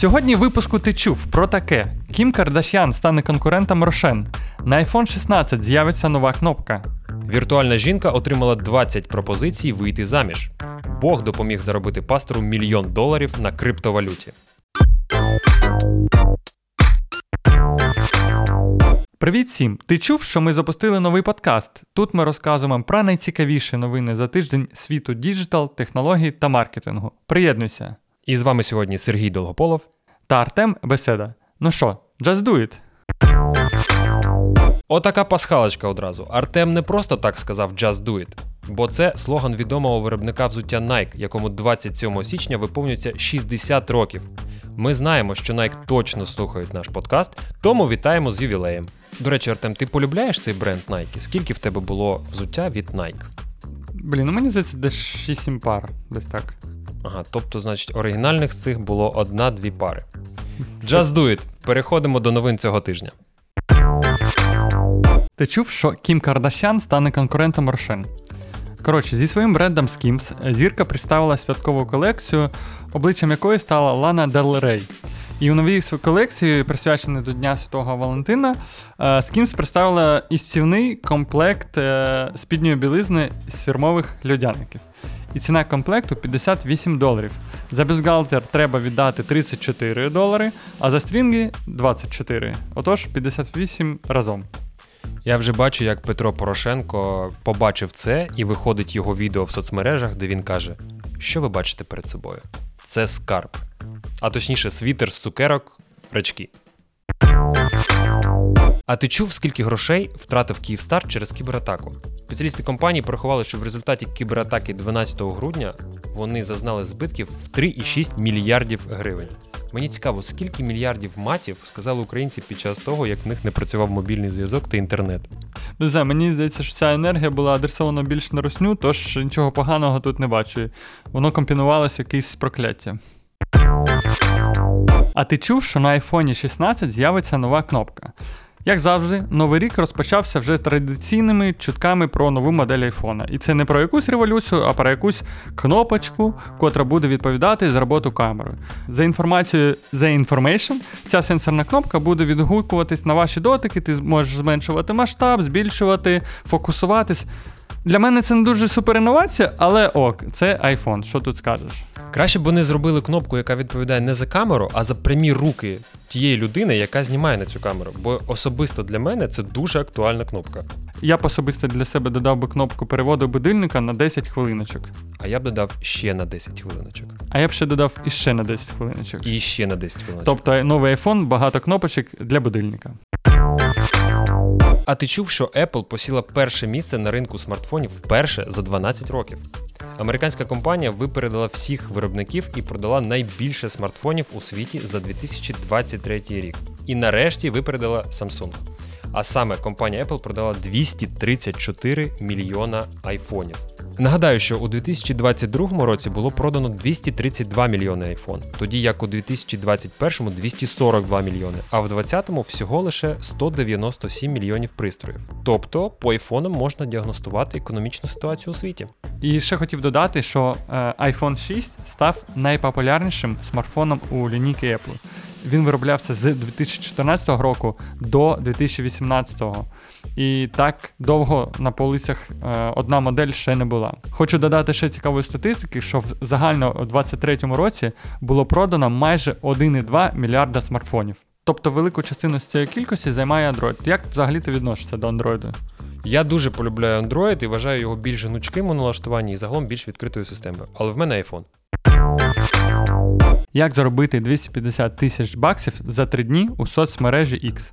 Сьогодні в випуску ти чув про таке: Кім Кардашян стане конкурентом Рошен. На iPhone 16 з'явиться нова кнопка. Віртуальна жінка отримала 20 пропозицій вийти заміж. Бог допоміг заробити пастору мільйон доларів на криптовалюті. Привіт всім! Ти чув, що ми запустили новий подкаст? Тут ми розказуємо про найцікавіші новини за тиждень світу діджитал, технологій та маркетингу. Приєднуйся! І з вами сьогодні Сергій Долгополов. Та Артем Беседа. Ну що, just do it! Отака пасхалочка одразу. Артем не просто так сказав Just do it, бо це слоган відомого виробника взуття Nike, якому 27 січня виповнюється 60 років. Ми знаємо, що Nike точно слухають наш подкаст, тому вітаємо з ювілеєм. До речі, Артем, ти полюбляєш цей бренд Nike? Скільки в тебе було взуття від Nike? Блін, ну мені здається, десь 6-7 пар, десь так. Ага, тобто, значить, оригінальних з цих було одна-дві пари. Just do it. Переходимо до новин цього тижня. Ти чув, що Кім Кардашян стане конкурентом Рошен? Коротше, зі своїм брендом Skims зірка представила святкову колекцію, обличчям якої стала Лана Дел Рей. І у новій колекції, присвяченій до Дня Святого Валентина, е, Skims представила істівний комплект е, спідньої білизни з фірмових льодяників. І ціна комплекту 58 доларів. За бюстгальтер треба віддати 34 долари, а за стрінги 24. Отож, 58 разом. Я вже бачу, як Петро Порошенко побачив це і виходить його відео в соцмережах, де він каже: Що ви бачите перед собою? Це скарб. А точніше, світер з цукерок, рачки. А ти чув, скільки грошей втратив Київстар через кібератаку? Спеціалісти компанії порахували, що в результаті кібератаки 12 грудня вони зазнали збитків в 3,6 мільярдів гривень. Мені цікаво, скільки мільярдів матів сказали українці під час того, як в них не працював мобільний зв'язок та інтернет. Не знаю, мені здається, що ця енергія була адресована більш на русню, тож нічого поганого тут не бачу. Воно комбінувалося якесь прокляття. А ти чув, що на iPhone 16 з'явиться нова кнопка? Як завжди, новий рік розпочався вже традиційними чутками про нову модель айфона. І це не про якусь революцію, а про якусь кнопочку, котра буде відповідати за роботу камери. За інформацією The Information, ця сенсорна кнопка буде відгукуватись на ваші дотики, ти зможеш зменшувати масштаб, збільшувати, фокусуватись. Для мене це не дуже супер інновація, але ок, це iPhone, що тут скажеш? Краще б вони зробили кнопку, яка відповідає не за камеру, а за прямі руки тієї людини, яка знімає на цю камеру. Бо особисто для мене це дуже актуальна кнопка. Я б особисто для себе додав би кнопку переводу будильника на 10 хвилиночок. А я б додав ще на 10 хвилиночок. А я б ще додав іще на 10 хвилиночок. І ще на 10 хвилиночок. Тобто новий iPhone багато кнопочок для будильника. А ти чув, що Apple посіла перше місце на ринку смартфонів вперше за 12 років. Американська компанія випередила всіх виробників і продала найбільше смартфонів у світі за 2023 рік. І нарешті випередила Samsung. А саме компанія Apple продала 234 мільйона айфонів. Нагадаю, що у 2022 році було продано 232 мільйони айфон, тоді як у 2021 242 мільйони, а в 2020 всього лише 197 мільйонів пристроїв. Тобто по айфонам можна діагностувати економічну ситуацію у світі. І ще хотів додати, що е, iPhone 6 став найпопулярнішим смартфоном у лінійки Apple. Він вироблявся з 2014 року до 2018. І так довго на полицях е, одна модель ще не була. Хочу додати ще цікавої статистики, що в загально у 2023 році було продано майже 1,2 мільярда смартфонів. Тобто велику частину з цієї кількості займає Android. Як взагалі ти відносишся до Android? Я дуже полюбляю Android і вважаю його більш гнучким у налаштуванні і загалом більш відкритою системою. Але в мене iPhone. Як заробити 250 тисяч баксів за 3 дні у соцмережі X?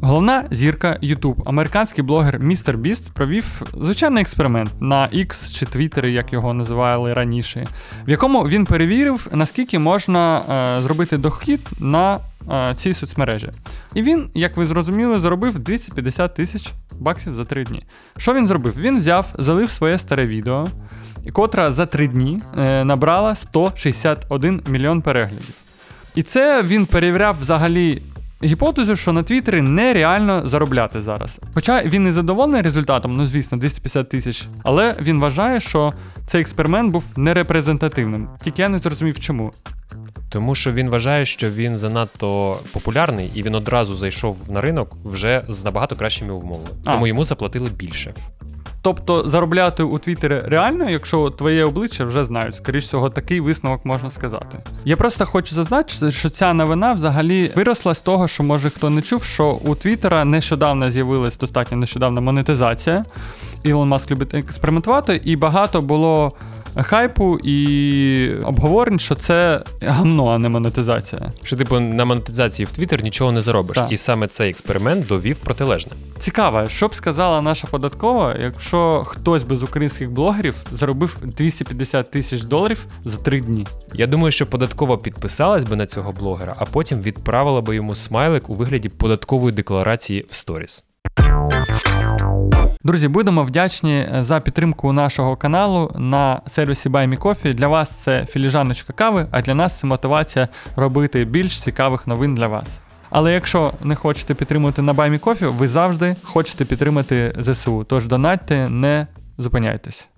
Головна зірка YouTube, американський блогер Містер Біст провів звичайний експеримент на X чи Twitter, як його називали раніше, в якому він перевірив, наскільки можна е, зробити дохід на е, цій соцмережі. І він, як ви зрозуміли, заробив 250 тисяч баксів за 3 дні. Що він зробив? Він взяв, залив своє старе відео, котра за 3 дні е, набрала 161 мільйон переглядів. І це він перевіряв взагалі гіпотезу, що на Твіттері нереально заробляти зараз. Хоча він не задоволений результатом, ну звісно, 250 тисяч, але він вважає, що цей експеримент був нерепрезентативним. Тільки я не зрозумів чому. Тому що він вважає, що він занадто популярний і він одразу зайшов на ринок вже з набагато кращими умовами. А. Тому йому заплатили більше. Тобто заробляти у Твіттері реально, якщо твоє обличчя вже знають. Скоріш всього, такий висновок можна сказати. Я просто хочу зазначити, що ця новина взагалі виросла з того, що може хто не чув, що у Твіттера нещодавно з'явилась достатньо нещодавно монетизація. Ілон Маск любить експериментувати, і багато було хайпу і обговорень, що це гамно, а не монетизація. Що типу на монетизації в Twitter нічого не заробиш. Так. І саме цей експеримент довів протилежне. Цікаво, що б сказала наша податкова, якщо хтось без українських блогерів заробив 250 тисяч доларів за три дні. Я думаю, що податкова підписалась би на цього блогера, а потім відправила би йому смайлик у вигляді податкової декларації в сторіс. Друзі, будемо вдячні е, за підтримку нашого каналу на сервісі Buy Me Coffee. Для вас це філіжаночка кави, а для нас це мотивація робити більш цікавих новин для вас. Але якщо не хочете підтримувати на Buy Me Coffee, ви завжди хочете підтримати ЗСУ. Тож донатьте, не зупиняйтесь.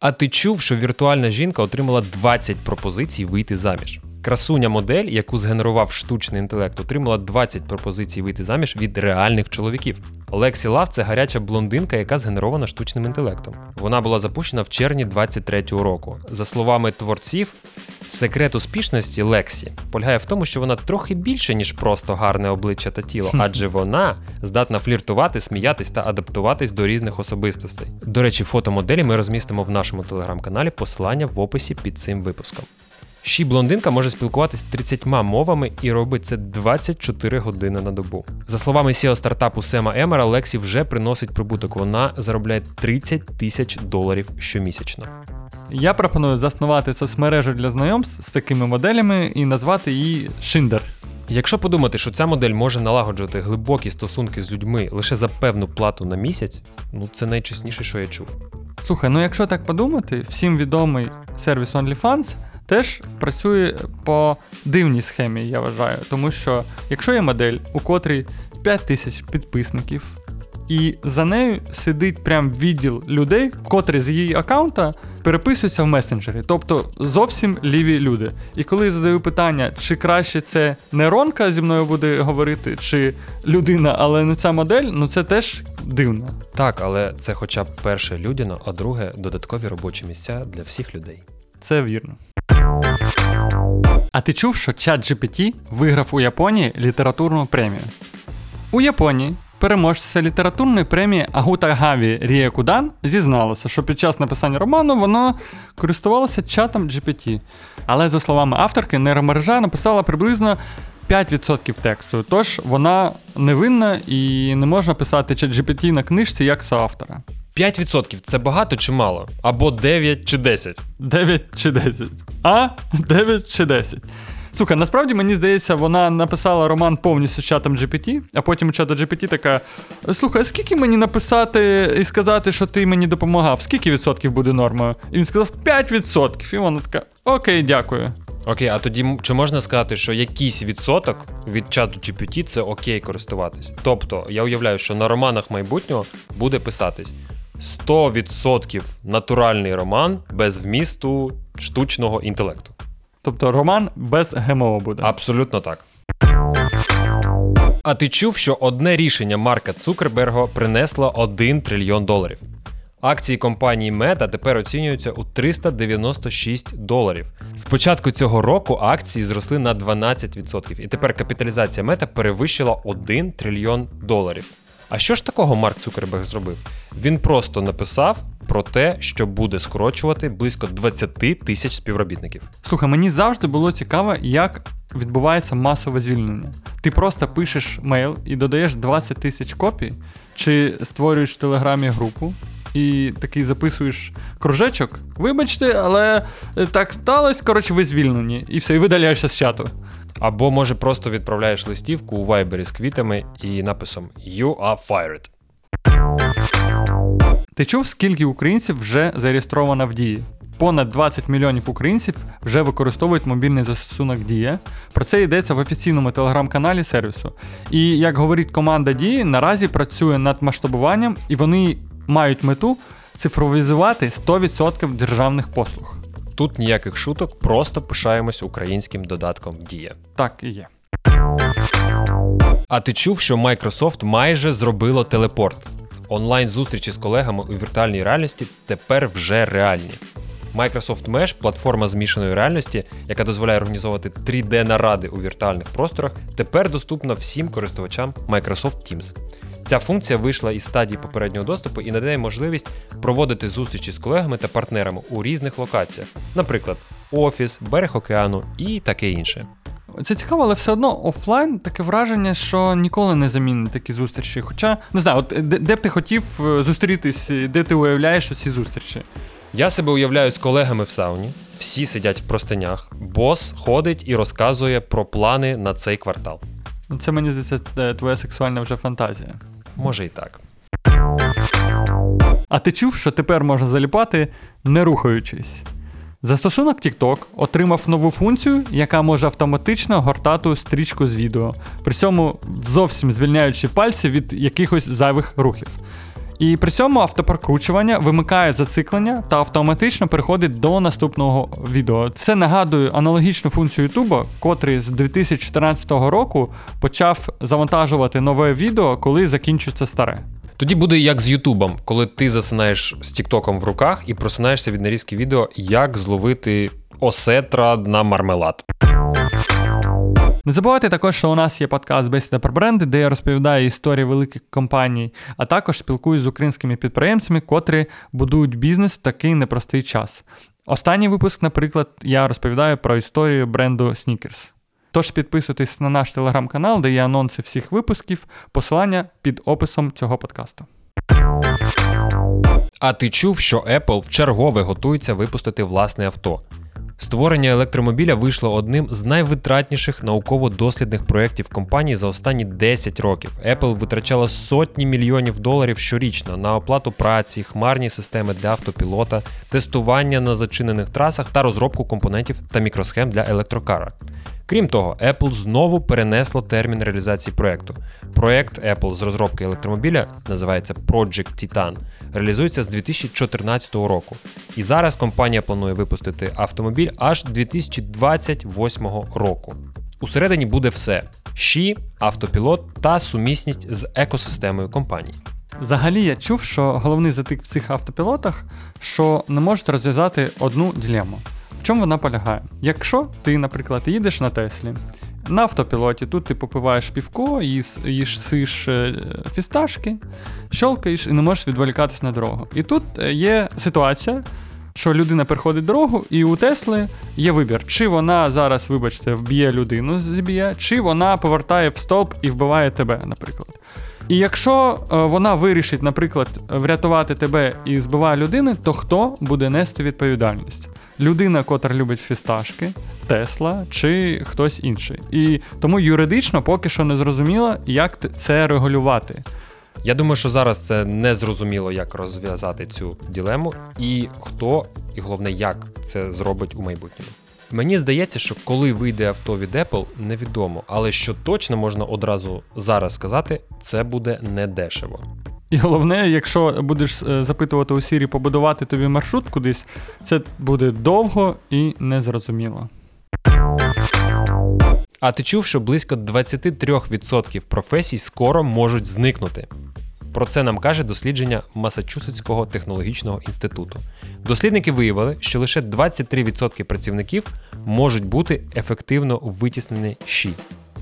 А ти чув, що віртуальна жінка отримала 20 пропозицій вийти заміж? Красуня модель, яку згенерував штучний інтелект, отримала 20 пропозицій вийти заміж від реальних чоловіків. Лексі Лав це гаряча блондинка, яка згенерована штучним інтелектом. Вона була запущена в червні 23-го року. За словами творців, секрет успішності Лексі полягає в тому, що вона трохи більше, ніж просто гарне обличчя та тіло, адже вона здатна фліртувати, сміятись та адаптуватись до різних особистостей. До речі, фото моделі ми розмістимо в нашому телеграм-каналі. Посилання в описі під цим випуском. Ші блондинка може спілкуватись 30 мовами і робить це 24 години на добу. За словами CEO стартапу Сема Емера, Лексі вже приносить прибуток. Вона заробляє 30 тисяч доларів щомісячно. Я пропоную заснувати соцмережу для знайомств з такими моделями і назвати її Шиндер. Якщо подумати, що ця модель може налагоджувати глибокі стосунки з людьми лише за певну плату на місяць, ну це найчесніше, що я чув. Слухай, ну якщо так подумати, всім відомий сервіс OnlyFans теж працює по дивній схемі, я вважаю. Тому що якщо є модель, у котрій 5 тисяч підписників, і за нею сидить прям відділ людей, котрі з її аккаунта переписуються в месенджері, тобто зовсім ліві люди. І коли я задаю питання, чи краще це нейронка зі мною буде говорити, чи людина, але не ця модель, ну це теж дивно. Так, але це хоча б перше людяно, а друге додаткові робочі місця для всіх людей. Це вірно. А ти чув, що чат GPT виграв у Японії літературну премію? У Японії переможця літературної премії Агута Гаві Рія Кудан зізналася, що під час написання роману вона користувалася чатом GPT. Але, за словами авторки, нейромережа написала приблизно 5% тексту. Тож вона невинна і не можна писати чат GPT на книжці як соавтора. 5% це багато чи мало? Або 9 чи 10? 9 чи 10. А? 9 чи 10. Слухай, насправді мені здається, вона написала роман повністю з чатом GPT, а потім у чата GPT така: Слухай, а скільки мені написати і сказати, що ти мені допомагав? Скільки відсотків буде нормою? І він сказав 5%. І вона така: Окей, дякую. Окей, а тоді чи можна сказати, що якийсь відсоток від чату GPT це окей користуватись? Тобто, я уявляю, що на романах майбутнього буде писатись 100% натуральний роман без вмісту штучного інтелекту. Тобто роман без ГМО буде. Абсолютно так. А ти чув, що одне рішення Марка Цукерберга принесло 1 трильйон доларів? Акції компанії Meta тепер оцінюються у 396 доларів. З початку цього року акції зросли на 12%, і тепер капіталізація Meta перевищила 1 трильйон доларів. А що ж такого Марк Цукерберг зробив? Він просто написав про те, що буде скорочувати близько 20 тисяч співробітників. Слухай, мені завжди було цікаво, як відбувається масове звільнення. Ти просто пишеш мейл і додаєш 20 тисяч копій, чи створюєш в телеграмі групу. І такий записуєш кружечок. Вибачте, але е, так сталося. Коротше, ви звільнені. І все, і видаляєшся з чату. Або може просто відправляєш листівку у Viber з квітами і написом You are fired. Ти чув, скільки українців вже зареєстровано в дії? Понад 20 мільйонів українців вже використовують мобільний застосунок Дія. Про це йдеться в офіційному телеграм-каналі сервісу. І як говорить команда Дії, наразі працює над масштабуванням, і вони мають мету цифровізувати 100% державних послуг. Тут ніяких шуток, просто пишаємось українським додатком Дія. Так і є. А ти чув, що Microsoft майже зробило телепорт? Онлайн зустрічі з колегами у віртуальній реальності тепер вже реальні. Microsoft Mesh – платформа змішаної реальності, яка дозволяє організовувати 3D-наради у віртуальних просторах, тепер доступна всім користувачам Microsoft Teams. Ця функція вийшла із стадії попереднього доступу і надає можливість проводити зустрічі з колегами та партнерами у різних локаціях, наприклад, офіс, берег океану і таке інше. Це цікаво, але все одно офлайн таке враження, що ніколи не замінить такі зустрічі. Хоча, не знаю, от де, де б ти хотів е, зустрітись, де ти уявляєш ці зустрічі? Я себе уявляю з колегами в сауні, всі сидять в простинях, бос ходить і розказує про плани на цей квартал. Ну, Це мені здається, е, твоя сексуальна вже фантазія. Може і так. А ти чув, що тепер можна заліпати, не рухаючись? Застосунок TikTok отримав нову функцію, яка може автоматично гортати стрічку з відео, при цьому зовсім звільняючи пальці від якихось зайвих рухів. І при цьому автопрокручування вимикає зациклення та автоматично переходить до наступного відео. Це нагадує аналогічну функцію YouTube, котрий з 2014 року почав завантажувати нове відео, коли закінчується старе. Тоді буде як з Ютубом, коли ти засинаєш з Тіктоком в руках і просинаєшся від нарізки відео, як зловити осетра на мармелад. Не забувайте також, що у нас є подкаст Бесіда про бренди, де я розповідаю історії великих компаній, а також спілкуюсь з українськими підприємцями, котрі будують бізнес в такий непростий час. Останній випуск, наприклад, я розповідаю про історію бренду Sneakers. Тож підписуйтесь на наш телеграм-канал, де є анонси всіх випусків, посилання під описом цього подкасту. А ти чув, що Apple вчергове готується випустити власне авто. Створення електромобіля вийшло одним з найвитратніших науково-дослідних проєктів компанії за останні 10 років. Apple витрачала сотні мільйонів доларів щорічно на оплату праці, хмарні системи для автопілота, тестування на зачинених трасах та розробку компонентів та мікросхем для електрокара. Крім того, Apple знову перенесло термін реалізації проекту. Проект Apple з розробки електромобіля називається Project Titan, реалізується з 2014 року. І зараз компанія планує випустити автомобіль аж 2028 року. Усередині буде все: ШІ, автопілот та сумісність з екосистемою компанії. Взагалі я чув, що головний затик в цих автопілотах, що не можуть розв'язати одну дилему. В чому вона полягає? Якщо ти, наприклад, їдеш на Теслі, на автопілоті, тут ти попиваєш півко, їс, їсиш е, фісташки, щолкаєш і не можеш відволікатись на дорогу. І тут е, є ситуація, що людина переходить дорогу, і у Тесли є вибір, чи вона зараз, вибачте, вб'є людину зіб'є, чи вона повертає в стовп і вбиває тебе, наприклад. І якщо е, вона вирішить, наприклад, врятувати тебе і збиває людини, то хто буде нести відповідальність? Людина, котра любить фісташки, Тесла чи хтось інший. І тому юридично поки що не зрозуміло, як це регулювати. Я думаю, що зараз це не зрозуміло, як розв'язати цю ділему, і хто, і головне, як це зробить у майбутньому. Мені здається, що коли вийде авто від Apple, невідомо, але що точно можна одразу зараз сказати, це буде недешево. І головне, якщо будеш е, запитувати у Сірі побудувати тобі маршрут кудись, це буде довго і незрозуміло. А ти чув, що близько 23% професій скоро можуть зникнути? Про це нам каже дослідження Масачусетського технологічного інституту. Дослідники виявили, що лише 23% працівників можуть бути ефективно витіснені щі.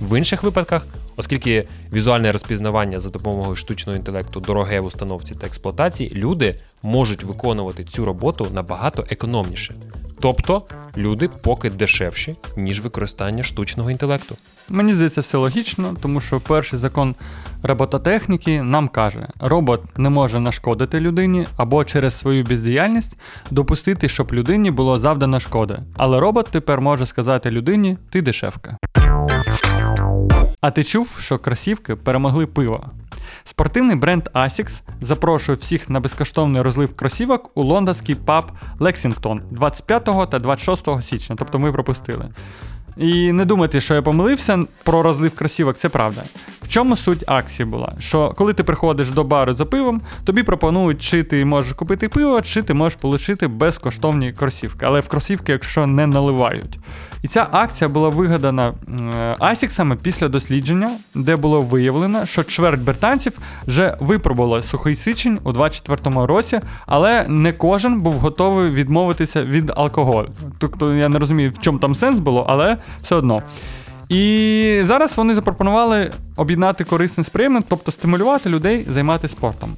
В інших випадках, оскільки візуальне розпізнавання за допомогою штучного інтелекту дороге в установці та експлуатації, люди можуть виконувати цю роботу набагато економніше. Тобто люди поки дешевші, ніж використання штучного інтелекту. Мені здається, все логічно, тому що перший закон робототехніки нам каже, робот не може нашкодити людині або через свою бездіяльність допустити, щоб людині було завдано шкоди. Але робот тепер може сказати людині ти дешевка. А ти чув, що кросівки перемогли пиво? Спортивний бренд Asics запрошує всіх на безкоштовний розлив кросівок у лондонський паб Лексінгтон 25 та 26 січня, тобто ми пропустили. І не думайте, що я помилився про розлив кросівок, це правда. В чому суть акції була? Що коли ти приходиш до бару за пивом, тобі пропонують, чи ти можеш купити пиво, чи ти можеш отримати безкоштовні кросівки. Але в кросівки, якщо не наливають. І ця акція була вигадана е, Асіксами після дослідження, де було виявлено, що чверть британців вже випробувала сухий січень у 24-му році, але не кожен був готовий відмовитися від алкоголю. Тобто я не розумію, в чому там сенс було, але все одно. І зараз вони запропонували об'єднати корисне з тобто стимулювати людей займатися спортом.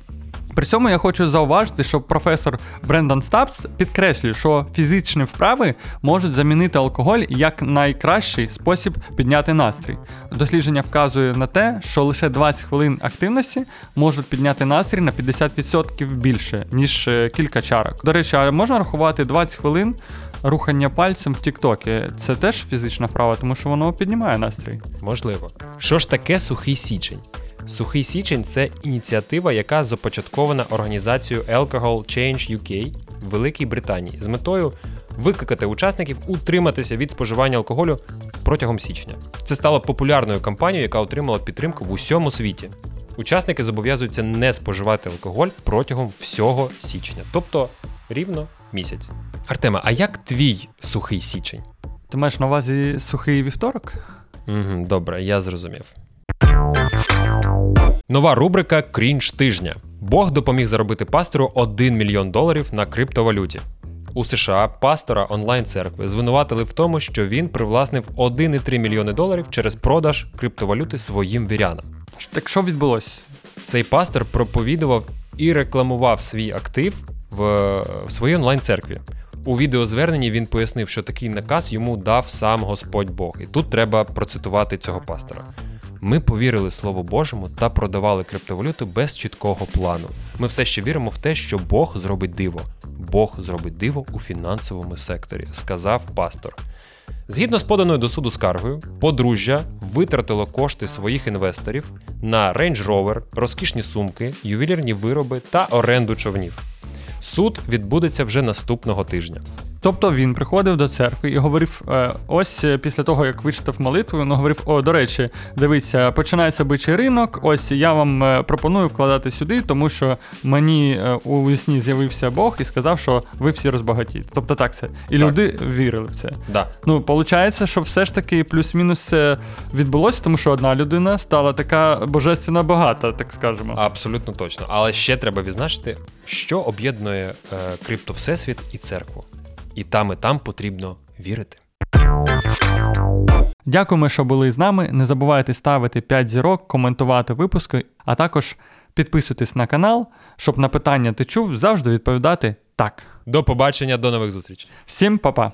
При цьому я хочу зауважити, що професор Брендан Стапс підкреслює, що фізичні вправи можуть замінити алкоголь як найкращий спосіб підняти настрій. Дослідження вказує на те, що лише 20 хвилин активності можуть підняти настрій на 50% більше, ніж е, кілька чарок. До речі, а можна рахувати 20 хвилин рухання пальцем в Тіктокі? Це теж фізична вправа, тому що воно піднімає настрій. Можливо. Що ж таке сухий січень? Сухий січень це ініціатива, яка започаткована організацією Alcohol Change UK в Великій Британії з метою викликати учасників утриматися від споживання алкоголю протягом січня. Це стало популярною кампанією, яка отримала підтримку в усьому світі. Учасники зобов'язуються не споживати алкоголь протягом всього січня, тобто рівно місяць. Артема, а як твій сухий січень? Ти маєш на увазі сухий вівторок? Угу, добре, я зрозумів. Нова рубрика Крінж тижня. Бог допоміг заробити пастору 1 мільйон доларів на криптовалюті. У США пастора онлайн-церкви звинуватили в тому, що він привласнив 1,3 мільйони доларів через продаж криптовалюти своїм вірянам. Так що відбулося? Цей пастор проповідував і рекламував свій актив в, в своїй онлайн-церкві. У відеозверненні він пояснив, що такий наказ йому дав сам Господь Бог. І тут треба процитувати цього пастора. Ми повірили Слову Божому та продавали криптовалюту без чіткого плану. Ми все ще віримо в те, що Бог зробить диво. Бог зробить диво у фінансовому секторі, сказав пастор. Згідно з поданою до суду скаргою, подружжя витратило кошти своїх інвесторів на Range Rover, розкішні сумки, ювелірні вироби та оренду човнів. Суд відбудеться вже наступного тижня. Тобто він приходив до церкви і говорив: е, ось е, після того, як вичитав молитву, він говорив: О, до речі, дивіться, починається бичий ринок. Ось я вам е, пропоную вкладати сюди, тому що мені у вісні з'явився Бог і сказав, що ви всі розбагатієте. Тобто так це. І Так. люди вірили в це. Да. Ну, виходить, що все ж таки плюс-мінус це відбулося, тому що одна людина стала така божественно багата, так скажемо. Абсолютно точно. Але ще треба відзначити, що об'єднує е, крипто Всесвіт і церкву і там, і там потрібно вірити. Дякуємо, що були з нами. Не забувайте ставити 5 зірок, коментувати випуски, а також підписуйтесь на канал, щоб на питання ти чув завжди відповідати так. До побачення, до нових зустрічей. Всім па-па!